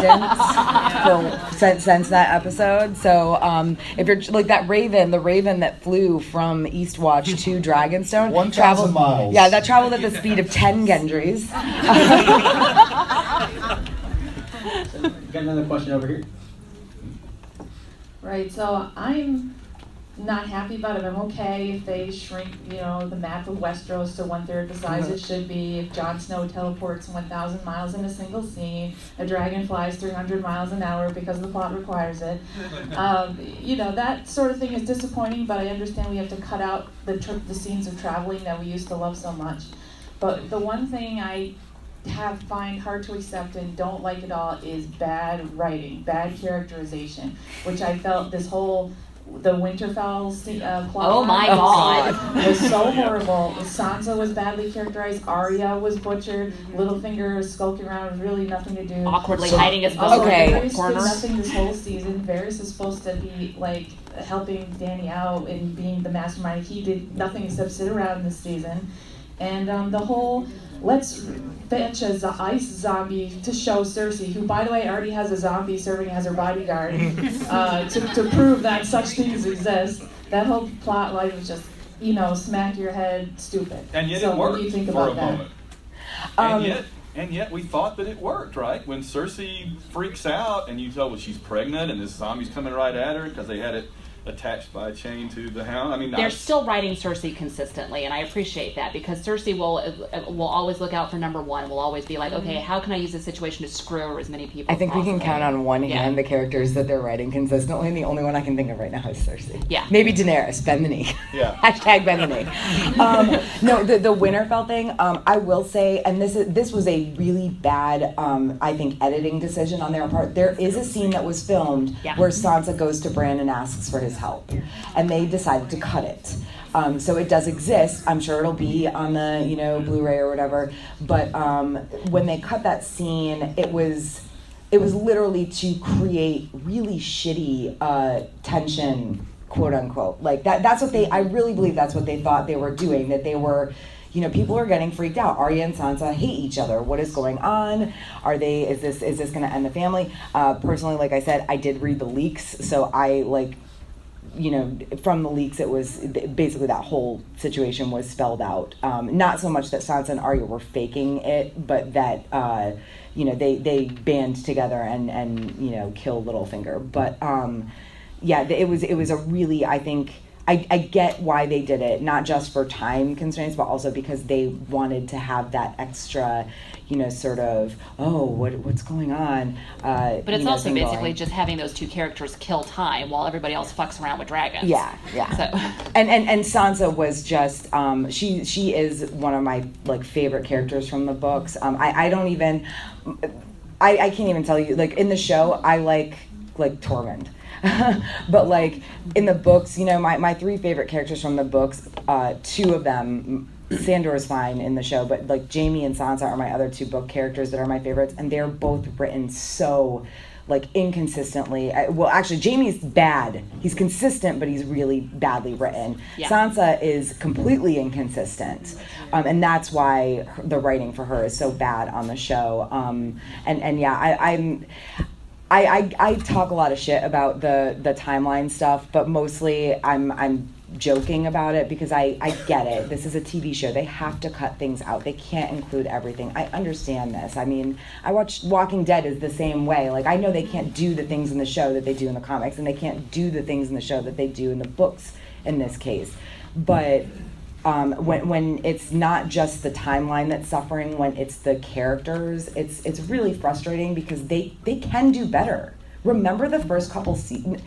for since, since that episode. So um, if you're like that Raven, the Raven that flew from Eastwatch to Dragonstone, 1,000 traveled miles. Yeah, that traveled at the speed of ten Gendrys. Got another question over here. Right, so I'm not happy about it. I'm okay if they shrink, you know, the map of Westeros to one third the size it should be. If Jon Snow teleports 1,000 miles in a single scene, a dragon flies 300 miles an hour because the plot requires it. Um, you know, that sort of thing is disappointing, but I understand we have to cut out the, the scenes of traveling that we used to love so much. But the one thing I have find hard to accept and don't like at all is bad writing, bad characterization, which I felt this whole the Winterfell se- uh, plot Oh my line God. was so horrible. Sansa was badly characterized. Arya was butchered. Littlefinger skulking around with really nothing to do. awkwardly So- hiding his bow Also, Okay. in Varys the did corner. nothing this whole season. Varys is supposed to be like helping Dany out and being the mastermind. He did nothing except sit around this season, and um, the whole let's fetch a zo- ice zombie to show Cersei, who by the way already has a zombie serving as her bodyguard, uh, to, to prove that such things exist. That whole plot line was just you know smack your head stupid. and yet so it what worked do you think for about a that? moment. Um, and yet, and yet we thought that it worked, right? When Cersei freaks out and you tell well she's pregnant and this zombie's coming right at her because they had it attached by a chain to the hound. I mean, They're I- still writing Cersei consistently, and I appreciate that because Cersei will uh, will always look out for number one. Will always be like, okay, how can I use this situation to screw over as many people? I think as we can count on one Yeah. hand the characters that they're writing consistently, and the only one I can think of right now is Cersei. Yeah. Maybe Daenerys, bend the knee. Yeah. Hashtag bend the knee. Um, no, the, the Winterfell thing, um, I will say, and this is this was a really bad, um, I think, editing decision on their part. There is a scene that was filmed Yeah. where Sansa goes to Bran and asks for his help, and they decided to cut it. Um, so it does exist. I'm sure it'll be on the you know Blu-ray or whatever. But um, when they cut that scene, it was it was literally to create really shitty uh, tension, quote unquote. Like that. That's what they. I really believe that's what they thought they were doing. That they were. You know, people are getting freaked out. Arya and Sansa hate each other. What is going on? Are they? Is this? Is this going to end the family? Uh, personally, like I said, I did read the leaks, so I like you know, from the leaks, it was basically that whole situation was spelled out. Um, not so much that Sansa and Arya were faking it, but that uh, you know they they band together and and you know kill Littlefinger. But um, yeah, it was it was a really I think I, I get why they did it, not just for time constraints, but also because they wanted to have that extra, you know, sort of, oh, what what's going on? Uh, But it's know, also basically going. just having those two characters kill time while everybody else fucks around with dragons. Yeah, yeah. So and and and Sansa was just um, she she is one of my like favorite characters from the books. Um, I I don't even I I can't even tell you like in the show I like like Tormund. but like in the books, you know, my, my three favorite characters from the books, uh, two of them, Sandor is fine in the show, but like Jaime and Sansa are my other two book characters that are my favorites, and they're both written so like inconsistently. I, well, actually, Jaime's bad. He's consistent, but he's really badly written. Yeah. Sansa is completely inconsistent, um, and that's why her- the writing for her is so bad on the show. Um, and and yeah, I, I'm. I, I, I talk a lot of shit about the, the timeline stuff, but mostly I'm I'm joking about it because I, I get it. This is a TV show. They have to cut things out. They can't include everything. I understand this. I mean, I watched Walking Dead is the same way. Like I know they can't do the things in the show that they do in the comics, and they can't do the things in the show that they do in the books in this case. But um, when when it's not just the timeline that's suffering, when it's the characters, it's it's really frustrating because they they can do better. Remember the first couple seasons,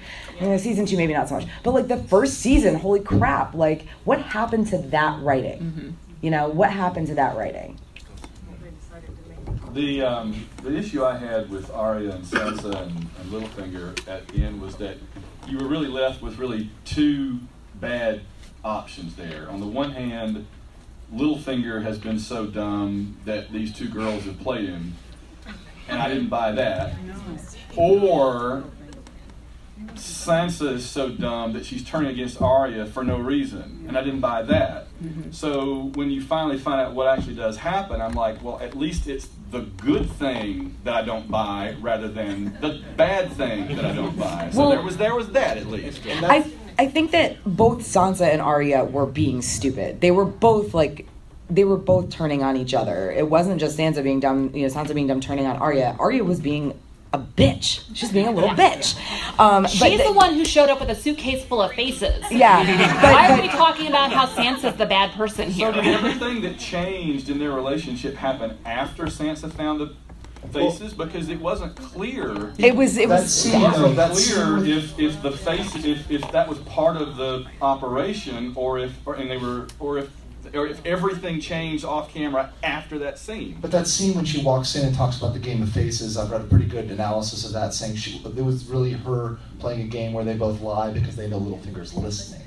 season two maybe not so much, but like the first season, holy crap! Like what happened to that writing? You know what happened to that writing? The um, the issue I had with Arya and Sansa and, and Littlefinger at the end was that you were really left with really two bad options there. On the one hand, Littlefinger has been so dumb that these two girls have played him, and I didn't buy that. Or Sansa is so dumb that she's turning against Arya for no reason, and I didn't buy that. So when you finally find out what actually does happen, I'm like, well, at least it's the good thing that I don't buy rather than the bad thing that I don't buy. So Well- there was there was that at least. I I think that both Sansa and Arya were being stupid. They were both like they were both turning on each other. It wasn't just Sansa being dumb, you know, Sansa being dumb turning on Arya. Arya was being a bitch. She's being a little bitch. Um, but She's the- the one who showed up with a suitcase full of faces. Yeah, but- Why are we talking about how Sansa's the bad person here? So did everything that changed in their relationship happen after Sansa found the faces? Because it wasn't clear. It was- it was- It yeah. wasn't That clear if, if the face if, if that was part of the operation or if or, and they were or if or if everything changed off camera after that scene. But that scene when she walks in and talks about the game of faces, I've read a pretty good analysis of that, saying she it was really her playing a game where they both lie because they know Littlefinger's listening.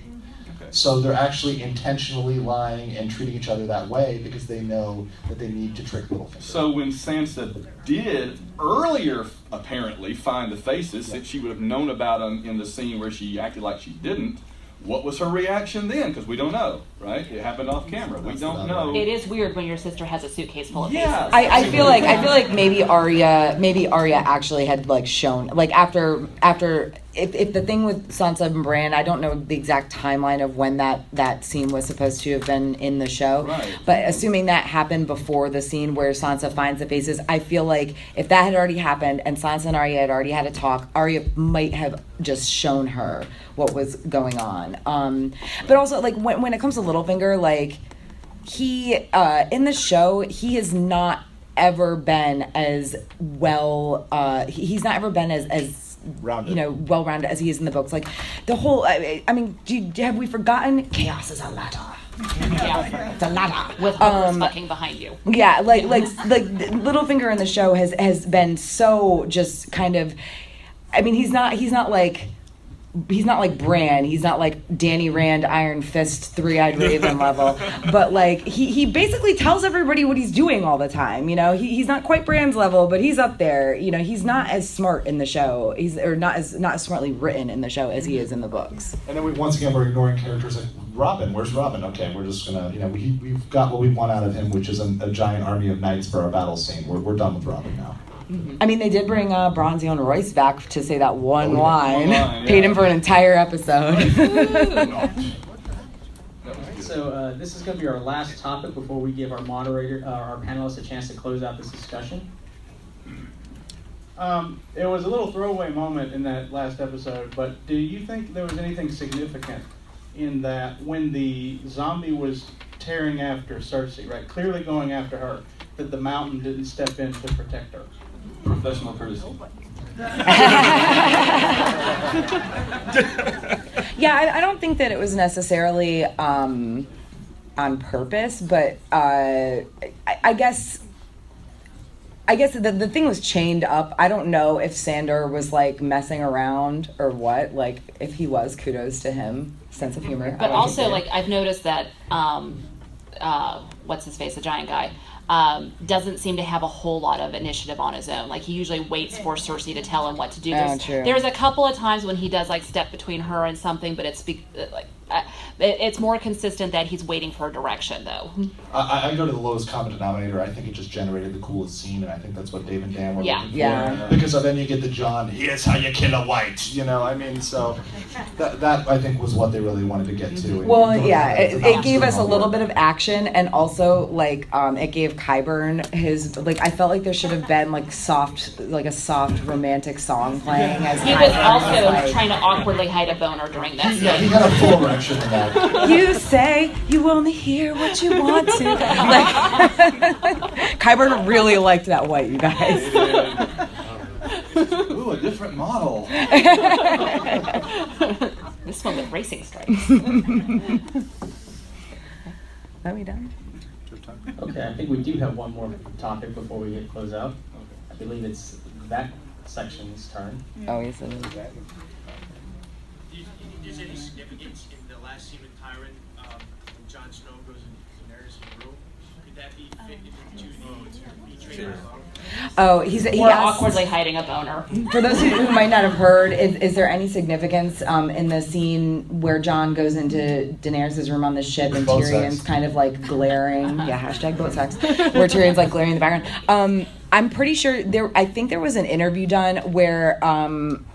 So they're actually intentionally lying and treating each other that way because they know that they need to trick Littlefinger. So when Sansa did earlier, apparently find the faces that she would have known about them in the scene where she acted like she didn't. What was her reaction then? Because we don't know, right? It happened off camera. We don't know. It is weird when your sister has a suitcase full of Yeah. faces. I, I feel like I feel like maybe Arya maybe Arya actually had like shown like after after if, if the thing with Sansa and Bran I don't know the exact timeline of when that that scene was supposed to have been in the show Right. but assuming that happened before the scene where Sansa finds the faces I feel like if that had already happened and Sansa and Arya had already had a talk Arya might have just shown her what was going on um but also like when, when it comes to Littlefinger like he uh, in the show he has not ever been as well uh, he, he's not ever been as as Rounded. you know well rounded as he is in the books like the whole I, I mean do you, have we forgotten chaos is a ladder Yeah. it's a ladder With um, hookers fucking behind you. yeah, like like like Littlefinger in the show has has been so just kind of. I mean, he's not he's not like. He's not like Bran. He's not like Danny Rand, Iron Fist, Three Eyed Raven level. But like he, he basically tells everybody what he's doing all the time. You know, he, he's not quite Bran's level, but he's up there. You know, he's not as smart in the show. He's or not as not as smartly written in the show as he is in the books. And then we once again we're ignoring characters like Robin. Where's Robin? Okay, we're just gonna you know we we've got what we want out of him, which is a, a giant army of knights for our battle scene. We're, we're done with Robin now. I mean, they did bring uh, Bronze Yohn Royce back to say that one Oh, yeah. line. One line, Paid him for an entire episode. So uh, this is going to be our last topic before we give our moderator, uh, our panelists, a chance to close out this discussion. Um, it was a little throwaway moment in that last episode, but do you think there was anything significant in that when the zombie was tearing after Cersei, right, clearly going after her, that the mountain didn't step in to protect her. Professional courtesy. yeah, I, I, don't think that it was necessarily um, on purpose, but uh, I, I, guess. I guess the, the thing was chained up. I don't know if Sandor was like messing around or what. Like, if he was, kudos to him. Sense of humor. But also, like, I've noticed that, um, uh, what's his face, the giant guy, um, doesn't seem to have a whole lot of initiative on his own. Like he usually waits for Cersei to tell him what to do. There's, oh, there's a couple of times when he does like step between her and something, but it's be- like uh, it, it's more consistent that he's waiting for a direction, though. I, I, go to the lowest common denominator. I think it just generated the coolest scene, and I think that's what Dave and Dan were yeah. looking for. Yeah. Because then you get the Jon, here's how you kill a white. You know, I mean, so that, that I think was what they really wanted to get to. Well, yeah, it, it gave us a little bit of action, and also like um, it gave Qyburn his like. I felt like there should have been like soft, like a soft romantic song playing. As he was also like, trying to awkwardly hide a boner during this. Yeah, he had a full erection in that. you say you only hear what you want to. Like, Qyburn really liked that white, you guys. Ooh, a different model. this one with racing stripes. Are we done? Okay, I think we do have one more topic before we get close out. I believe it's that section's turn. Oh, yes, it is. Is any significance in the last scene with Tyrion um, when Jon Snow goes into Daenerys' room? Could that be fit into the betrayal? Oh, he's he or asked, awkwardly hiding a boner. For those who, who might not have heard, is, is there any significance um, in the scene where Jon goes into Daenerys' room on the ship and Boat Tyrion's sex. kind of like glaring? Yeah, hashtag boat sex. Where Tyrion's like glaring in the background. Um, I'm pretty sure there. I think there was an interview done where um,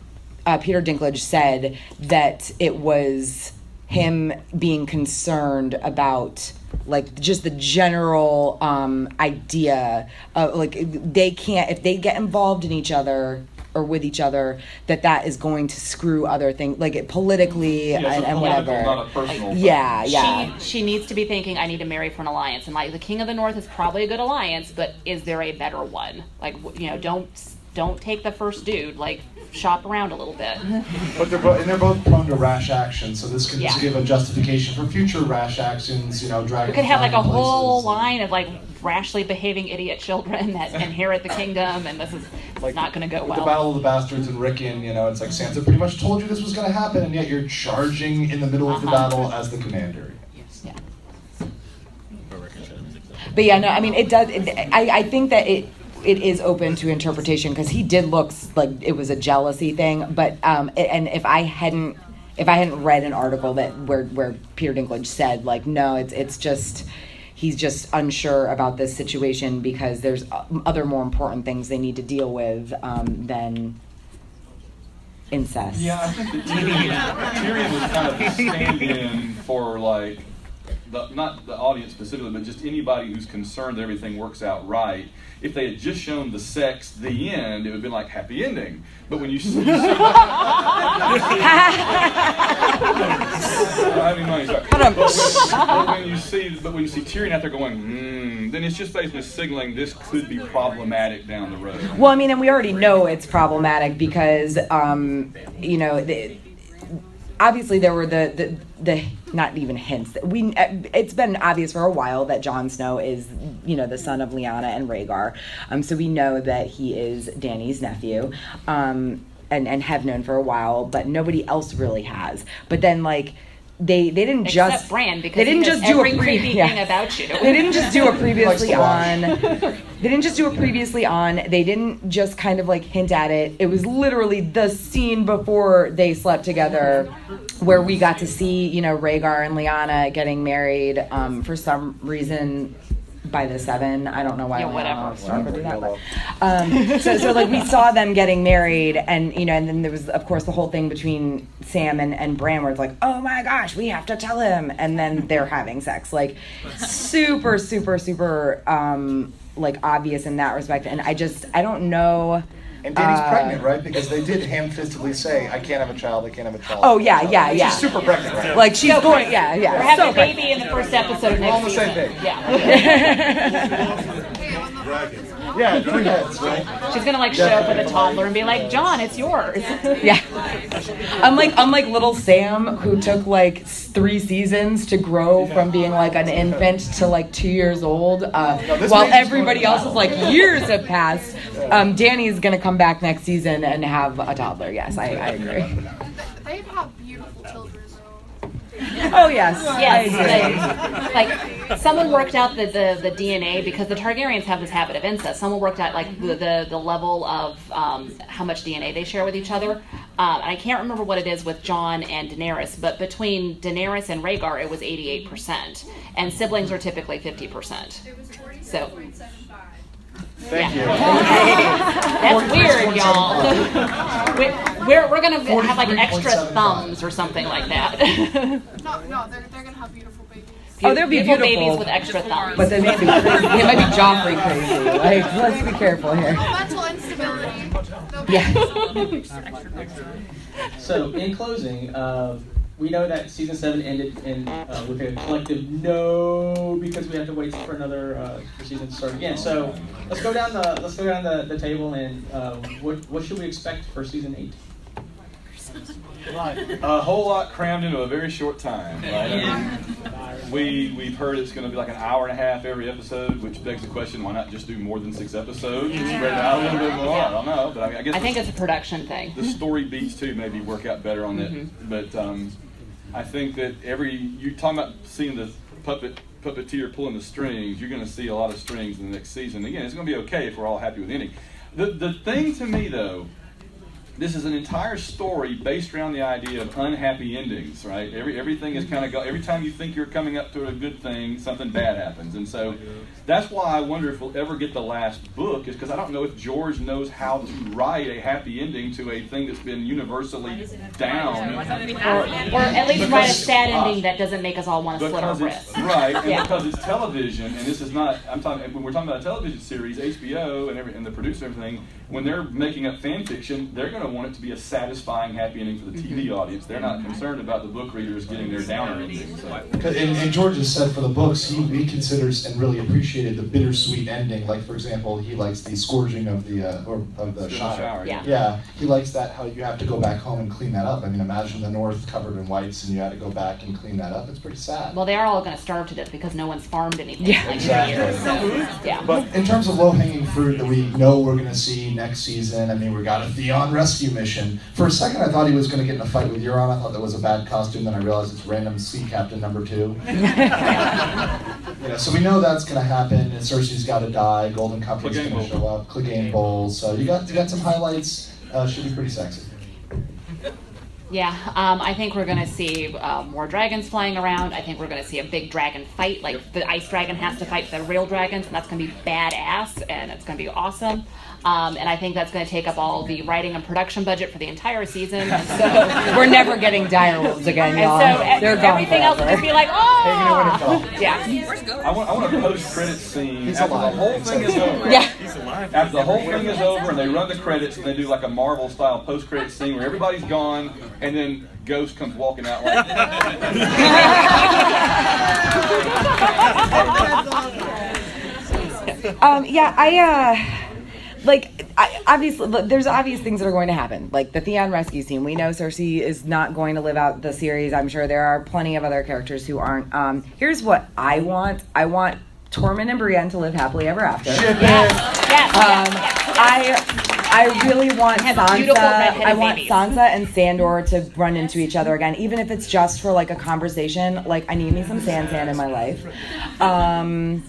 uh, Peter Dinklage said that it was him being concerned about like just the general um, idea of like they can't if they get involved in each other or with each other that that is going to screw other things like it politically Yeah, and, and political, whatever not a personal thing. yeah yeah She, she needs to be thinking, I need to marry for an alliance. And like the King of the North is probably a good alliance, but is there a better one? Like you know, don't don't take the first dude. Like shop around a little bit. But they're both, and they're both prone to rash action, so this could Yeah. give a justification for future rash actions. You know, dragging. We could have like a flying whole line of like rashly behaving idiot children that inherit the kingdom, and this is like, not going to go With the well. Battle of the Bastards and Rickon, you know, it's like Sansa pretty much told you this was going to happen, and yet you're charging in the middle of the Uh-huh. battle as the commander. Yeah. but yeah no i mean it does it, I, I think that it it is open to interpretation because he did look like it was a jealousy thing but um and if i hadn't if i hadn't read an article that where where peter dinklage said like no it's it's just he's just unsure about this situation because there's other more important things they need to deal with um, than incest. Yeah, I think Tyrion, was kind of a stand-in for like the not the audience specifically, but just anybody who's concerned that everything works out right. If they had just shown the sex, the end, it would have been like happy ending. But when you see, I mean, money, sorry. But when, but when you see, but when you see Tyrion out there going, hmm, then it's just basically signaling this could be problematic down the road. Well, I mean, and we already know it's problematic because, um, you know, the, obviously there were the, the the not even hints. We it's been obvious for a while that Jon Snow is, you know, the son of Lyanna and Rhaegar. Um, so we know that he is Dany's nephew. Um, and and have known for a while, but nobody else really has. But then like. They, they didn't Except just Bran, because they didn't just do every a pre- creepy yeah. thing about you. They didn't just do a previously on watch. they didn't just do it previously on. They didn't just kind of like hint at it. It was literally the scene before they slept together where we got to see, you know, Rhaegar and Lyanna getting married um, for some reason by the seven. I don't know why. Yeah, whatever. started to do that, but, um, so, so like we saw them getting married, and you know, and then there was of course the whole thing between Sam and and Bran, where it's like, oh my gosh, we have to tell him, and then they're having sex, like super, super, super, um, like obvious in that respect. And I just, I don't know. And Dany's Uh, pregnant, right? Because they did ham-fistedly say, "I can't have a child. I can't have a child." Oh yeah, yeah, yeah. She's super pregnant, right? Like she's So going, pregnant. yeah, yeah. We're having so a baby in the first episode of We're next on the same season. page. Yeah. Yeah, three heads, right? She's gonna like show up with a toddler and be like, Jon, it's yours. Yeah. I'm like I'm like little Sam, who took like three seasons to grow from being like an infant to like two years old, uh, while everybody growing else is like years have passed. Um, Dany is gonna come back next season and have a toddler. Yes, I, I agree. They have beautiful children, though. Oh yes, Yes, agree. like someone worked out the, the, the DNA because the Targaryens have this habit of incest. Someone worked out like the, the, the level of um, how much DNA they share with each other. Um, and I can't remember what it is with Jon and Daenerys, but between Daenerys and Rhaegar, it was 88%, and siblings are typically 50%. It was 47.75. So Thank you. that's weird, y'all. we, we're we're gonna have like extra 43.75. thumbs or something like that. No, no, they're, they're gonna have beautiful babies. Oh, they'll be Beautiful beautiful. babies with extra thumbs. But they might be crazy. It might be Joffrey crazy. Like, let's be careful here. Mental instability. They'll be Yeah. So, in closing, uh, we know that season seven ended in uh, with a collective no because we have to wait for another uh, for season to start again. So, let's go down the let's go down the, the table and uh, what what should we expect for season eight? A whole lot crammed into a very short time, right? I mean, we we've heard it's going to be like an hour and a half every episode, which begs the question: Why not just do more than six episodes and spread it out a little bit more? I don't know, but I, I guess I think it's a production thing. the story beats too maybe work out better on Mhm. But um, I think that every you talking about seeing the puppet puppeteer pulling the strings, you're going to see a lot of strings in the next season. Again, it's going to be okay if we're all happy with the ending. The the thing to me though. This is an entire story based around the idea of unhappy endings, right? Every everything is kind of go. Every time you think you're coming up to a good thing, something bad happens, and so that's why I wonder if we'll ever get the last book. Is because I don't know if George knows how to write a happy ending to a thing that's been universally down. Or, or at least Because- write a sad ending that doesn't make us all want to slit our wrists. right, and Yeah. because it's television, and this is not. I'm talking when we're talking about a television series, HBO and every and the producer and everything. When they're making up fan fiction, they're going to want it to be a satisfying happy ending for the TV audience. They're not concerned about the book readers getting their downer ending. So. And, and George has said for the books, he, he considers and really appreciated the bittersweet ending. Like, for example, he likes the scourging of the uh, or of the Scourge shower. shower, yeah. yeah, he likes that. How you have to go back home and clean that up. I mean, imagine the North covered in whites, and you had to go back and clean that up. It's pretty sad. Well, they are all going to starve to death because no one's farmed anything Yeah, in like exactly. three. So, yeah. But in terms of low hanging fruit that we know we're going to see next season, I mean, we got a Theon rescue mission. For a second, I thought he was going to get in a fight with Euron. I thought that was a bad costume. Then I realized it's random sea captain number two. you know, so we know that's going to happen. And Cersei's got to die. Golden Company's Clegane going to show up. Clegane Bowl. So you got you got some highlights. Uh, should be pretty sexy. Yeah, um, I think we're going to see uh, more dragons flying around. I think we're going to see a big dragon fight. Like the ice dragon has to fight the real dragons, and that's going to be badass, and it's going to be awesome. Um, and I think that's going to take up all the writing and production budget for the entire season. And so We're never getting direwolves again, y'all. so e- They're gone everything else will forever. just be like, oh, yeah. I want, I want a post-credit scene He's after alive. the whole thing is over. Yeah. After the whole thing is over, and they run the credits, and they do like a Marvel-style post-credit scene where everybody's gone, and then Ghost comes walking out like. um, yeah, I uh, like I, obviously look, there's obvious things that are going to happen. Like the Theon rescue scene, we know Cersei is not going to live out the series. I'm sure there are plenty of other characters who aren't. Um, here's what I want: I want Tormund and Brienne to live happily ever after. Um, I I really want Sansa. I want babies. Sansa and Sandor to run into each other again, even if it's just for like a conversation. Like I need me some SanSan in my life. Um,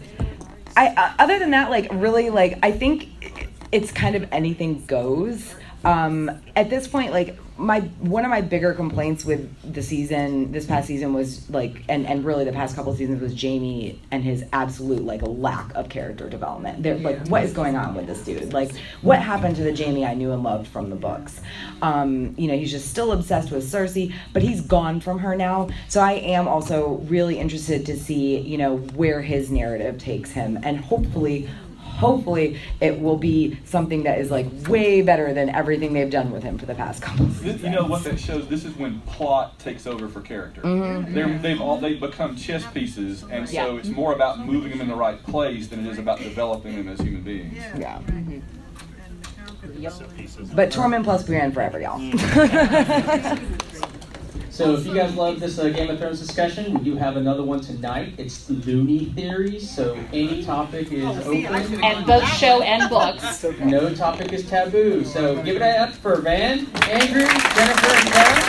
I uh, other than that, like really, like I think it's kind of anything goes. Um, at this point, like my one of my bigger complaints with the season, this past season was like, and and really the past couple seasons was Jaime and his absolute like lack of character development. They're like, what is going on with this dude? Like, what happened to the Jaime I knew and loved from the books? Um, you know, he's just still obsessed with Cersei, but he's gone from her now. So I am also really interested to see, you know, where his narrative takes him, and hopefully hopefully it will be something that is like way better than everything they've done with him for the past couple This, seasons. you know what that shows? This is when plot takes over for character. Mhm. They're, they've all they've become chess pieces, and so Yeah. it's more about moving them in the right place than it is about developing them as human beings. Yeah. But Tormund plus Brienne forever, y'all. So if you guys love this uh, Game of Thrones discussion, we do have another one tonight. It's Looney Theories, so any topic is open. And both show and books. No topic is taboo. So give it up for Van, Andrew, Jennifer, and Sarah.